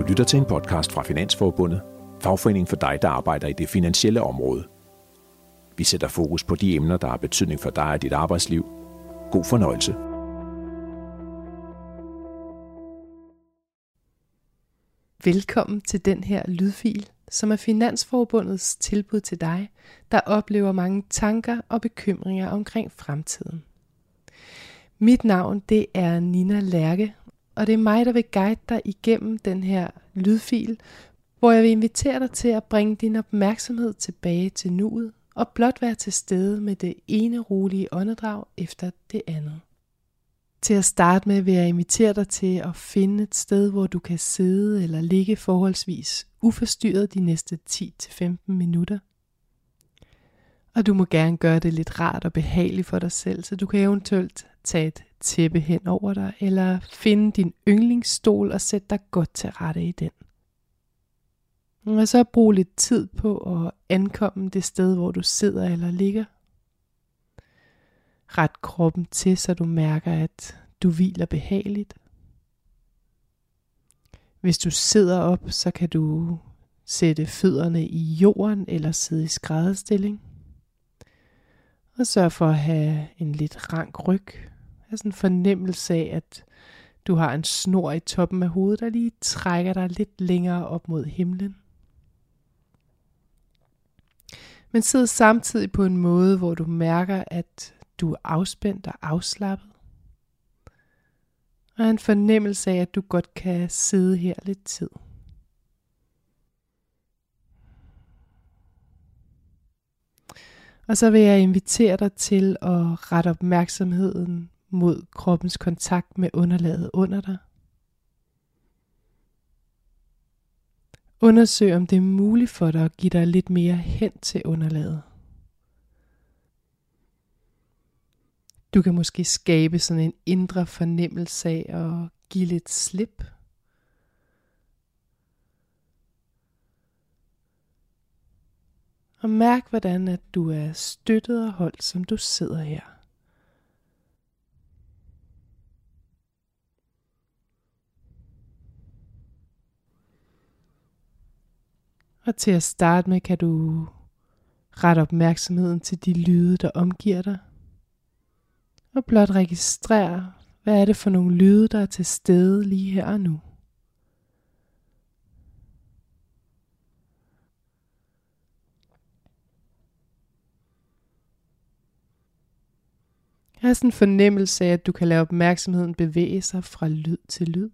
Du lytter til en podcast fra Finansforbundet, fagforening for dig, der arbejder i det finansielle område. Vi sætter fokus på de emner, der har betydning for dig og dit arbejdsliv. God fornøjelse. Velkommen til den her lydfil, som er Finansforbundets tilbud til dig, der oplever mange tanker og bekymringer omkring fremtiden. Mit navn det er Nina Lærke, og det er mig, der vil guide dig igennem den her lydfil, hvor jeg vil invitere dig til at bringe din opmærksomhed tilbage til nuet, og blot være til stede med det ene rolige åndedrag efter det andet. Til at starte med vil jeg invitere dig til at finde et sted, hvor du kan sidde eller ligge forholdsvis uforstyrret de næste 10-15 minutter. Og du må gerne gøre det lidt rart og behageligt for dig selv, så du kan eventuelt tage et tæppe hen over dig, eller finde din yndlingsstol og sætte dig godt til rette i den. Og så brug lidt tid på at ankomme det sted, hvor du sidder eller ligger. Ret kroppen til, så du mærker, at du hviler behageligt. Hvis du sidder op, så kan du sætte fødderne i jorden eller sidde i skrædderstilling. Og sørg for at have en lidt rank ryg. Have sådan en fornemmelse af, at du har en snor i toppen af hovedet, der lige trækker dig lidt længere op mod himlen. Men sid samtidig på en måde, hvor du mærker, at du er afspændt og afslappet. Og en fornemmelse af, at du godt kan sidde her lidt tid. Og så vil jeg invitere dig til at rette opmærksomheden mod kroppens kontakt med underlaget under dig. Undersøg om det er muligt for dig at give dig lidt mere hen til underlaget. Du kan måske skabe sådan en indre fornemmelse af at give lidt slip. Og mærk hvordan at du er støttet og holdt, som du sidder her. Og til at starte med kan du rette opmærksomheden til de lyde, der omgiver dig. Og blot registrere, hvad er det for nogle lyde, der er til stede lige her og nu. Jeg har sådan en fornemmelse af, at du kan lade opmærksomheden bevæge sig fra lyd til lyd.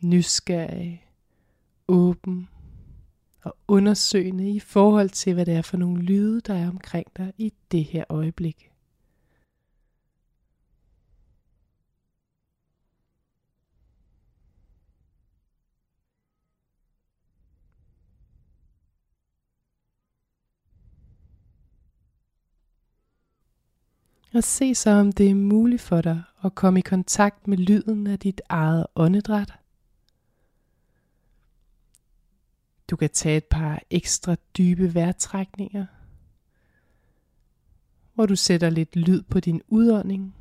Nysgerrig, åben og undersøgende i forhold til, hvad det er for nogle lyde, der er omkring dig i det her øjeblik. Og se så, om det er muligt for dig at komme i kontakt med lyden af dit eget åndedræt. Du kan tage et par ekstra dybe vejrtrækninger, hvor du sætter lidt lyd på din udånding.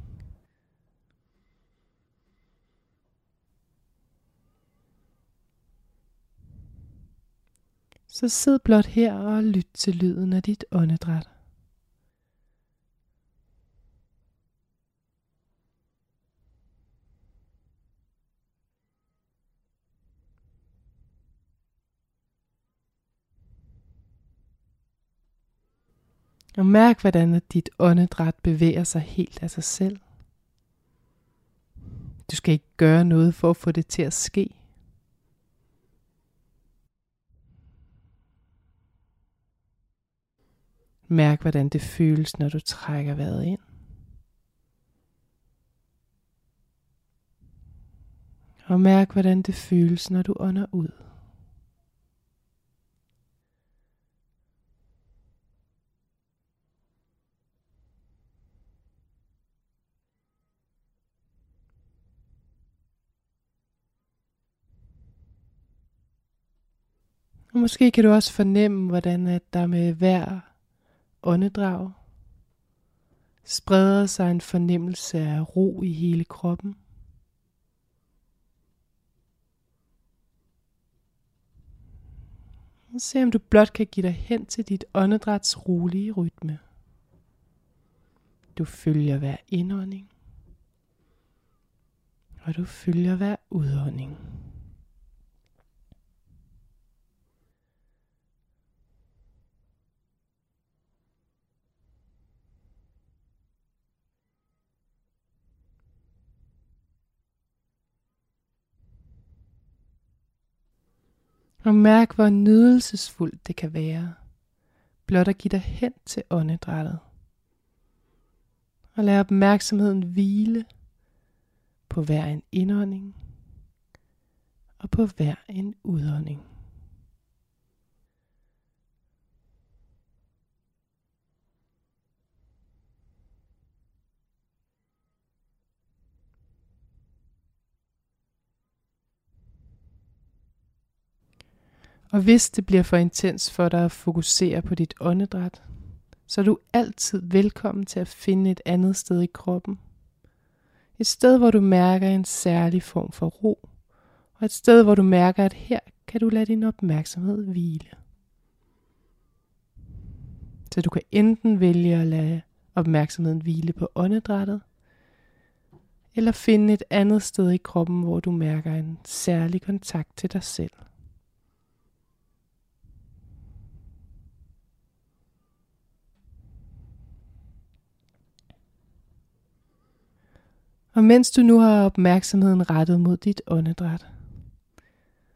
Så sid blot her og lyt til lyden af dit åndedræt. Og mærk, hvordan dit åndedræt bevæger sig helt af sig selv. Du skal ikke gøre noget for at få det til at ske. Mærk, hvordan det føles, når du trækker vejret ind. Og mærk, hvordan det føles, når du ånder ud. Og måske kan du også fornemme, hvordan at der med hver åndedrag spreder sig en fornemmelse af ro i hele kroppen. Og se om du blot kan give dig hen til dit åndedræts rolige rytme. Du følger hver indånding, og du følger hver udånding. Og mærk, hvor nydelsesfuldt det kan være, blot at give dig hen til åndedrættet. Og lad opmærksomheden hvile på hver en indånding og på hver en udånding. Og hvis det bliver for intens for dig at fokusere på dit åndedræt, så er du altid velkommen til at finde et andet sted i kroppen. Et sted, hvor du mærker en særlig form for ro, og et sted, hvor du mærker, at her kan du lade din opmærksomhed hvile. Så du kan enten vælge at lade opmærksomheden hvile på åndedrættet, eller finde et andet sted i kroppen, hvor du mærker en særlig kontakt til dig selv. Og mens du nu har opmærksomheden rettet mod dit åndedræt,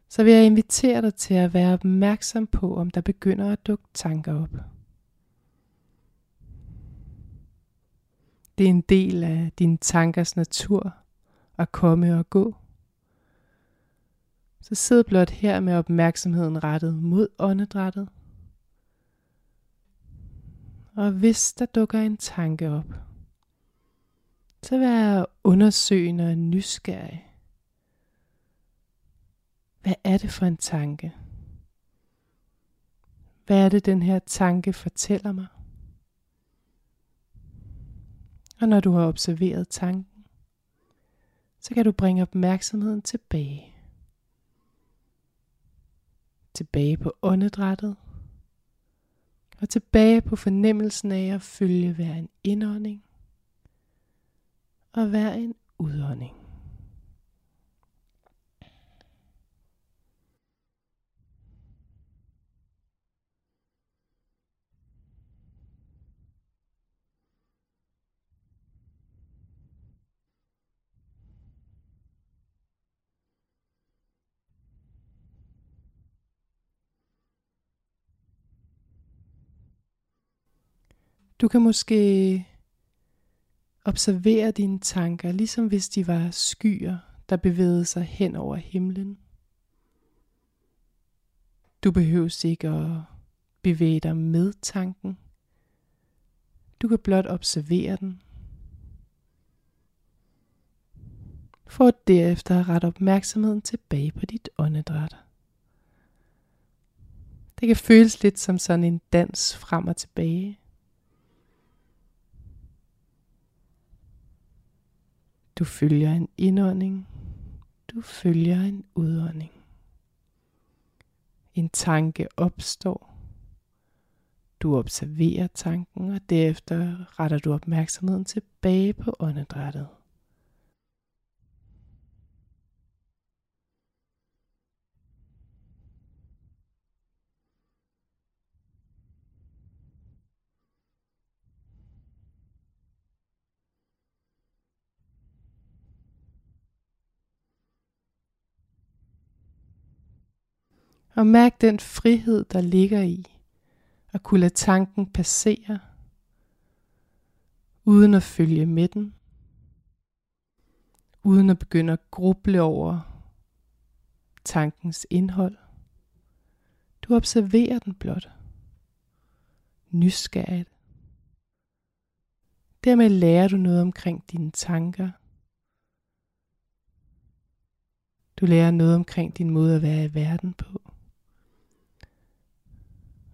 så vil jeg invitere dig til at være opmærksom på, om der begynder at dukke tanker op. Det er en del af din tankers natur at komme og gå. Så sid blot her med opmærksomheden rettet mod åndedrættet. Og hvis der dukker en tanke op, så vær undersøgende og nysgerrig. Hvad er det for en tanke? Hvad er det, den her tanke fortæller mig? Og når du har observeret tanken, så kan du bringe opmærksomheden tilbage. Tilbage på åndedrættet. Og tilbage på fornemmelsen af at følge hver en indånding og hver en udånding. Du kan måske Observer dine tanker, ligesom hvis de var skyer, der bevægede sig hen over himlen. Du behøver ikke at bevæge dig med tanken. Du kan blot observere den. For derefter at rette opmærksomheden tilbage på dit åndedræt. Det kan føles lidt som sådan en dans frem og tilbage. Du følger en indånding. Du følger en udånding. En tanke opstår. Du observerer tanken, og derefter retter du opmærksomheden tilbage på åndedrættet. Og mærk den frihed, der ligger i at kunne lade tanken passere, uden at følge med den, uden at begynde at gruble over tankens indhold. Du observerer den blot. Nysgerrigt. Dermed lærer du noget omkring dine tanker. Du lærer noget omkring din måde at være i verden på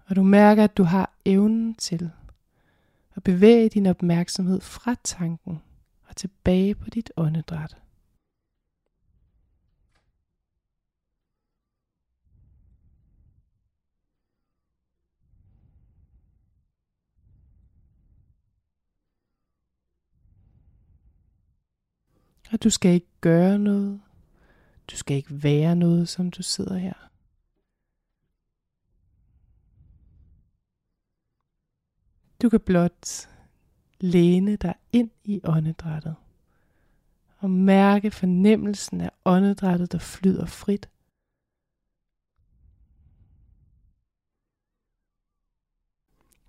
og du mærker, at du har evnen til at bevæge din opmærksomhed fra tanken og tilbage på dit åndedræt. Og du skal ikke gøre noget. Du skal ikke være noget, som du sidder her. Du kan blot læne dig ind i åndedrættet og mærke fornemmelsen af åndedrættet, der flyder frit.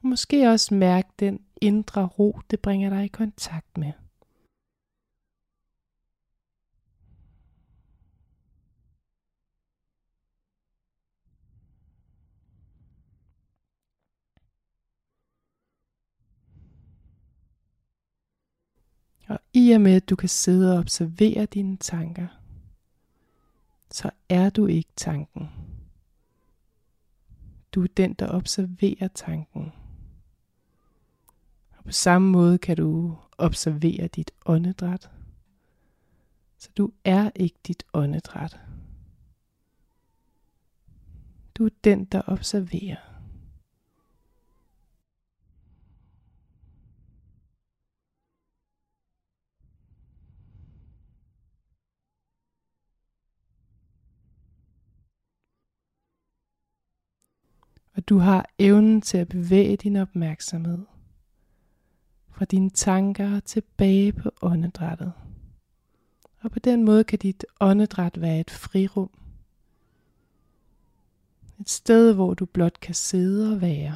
Måske også mærke den indre ro, det bringer dig i kontakt med. Og i og med, at du kan sidde og observere dine tanker, så er du ikke tanken. Du er den, der observerer tanken. Og på samme måde kan du observere dit åndedræt. Så du er ikke dit åndedræt. Du er den, der observerer. Og du har evnen til at bevæge din opmærksomhed fra dine tanker tilbage på åndedrættet. Og på den måde kan dit åndedræt være et frirum. Et sted, hvor du blot kan sidde og være.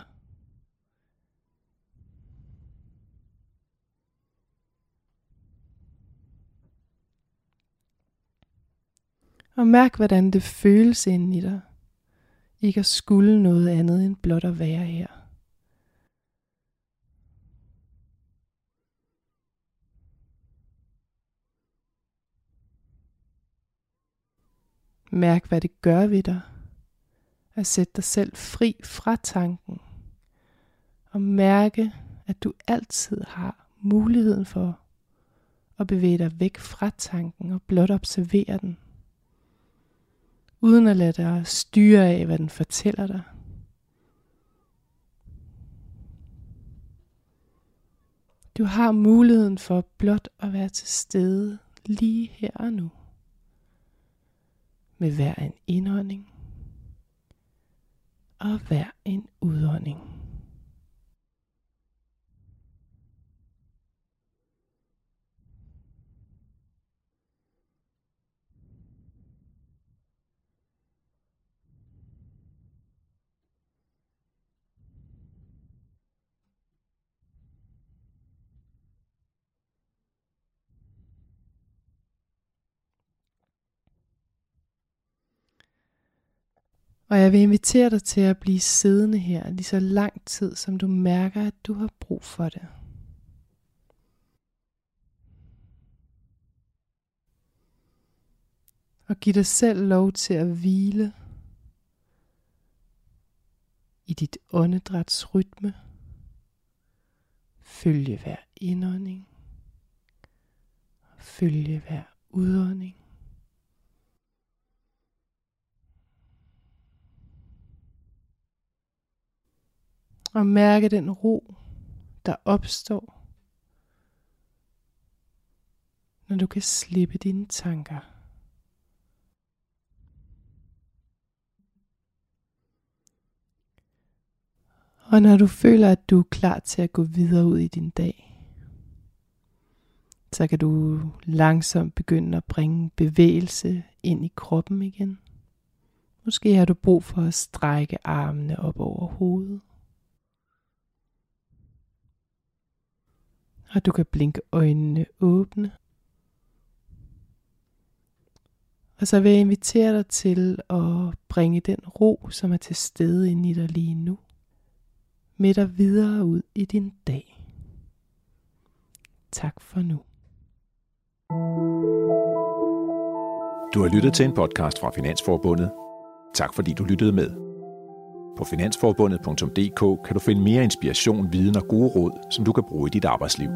Og mærk, hvordan det føles inden i dig ikke at skulle noget andet end blot at være her. Mærk, hvad det gør ved dig at sætte dig selv fri fra tanken. Og mærke, at du altid har muligheden for at bevæge dig væk fra tanken og blot observere den uden at lade dig styre af, hvad den fortæller dig. Du har muligheden for blot at være til stede lige her og nu. Med hver en indånding og hver en udånding. Og jeg vil invitere dig til at blive siddende her lige så lang tid, som du mærker, at du har brug for det. Og giv dig selv lov til at hvile i dit åndedræts rytme. Følge hver indånding. Følge hver udånding. Og mærke den ro, der opstår, når du kan slippe dine tanker. Og når du føler, at du er klar til at gå videre ud i din dag, så kan du langsomt begynde at bringe bevægelse ind i kroppen igen. Måske har du brug for at strække armene op over hovedet. Og du kan blinke øjnene åbne. Og så vil jeg invitere dig til at bringe den ro, som er til stede inde i dig lige nu, med dig videre ud i din dag. Tak for nu. Du har lyttet til en podcast fra Finansforbundet. Tak fordi du lyttede med. På finansforbundet.dk kan du finde mere inspiration, viden og gode råd, som du kan bruge i dit arbejdsliv.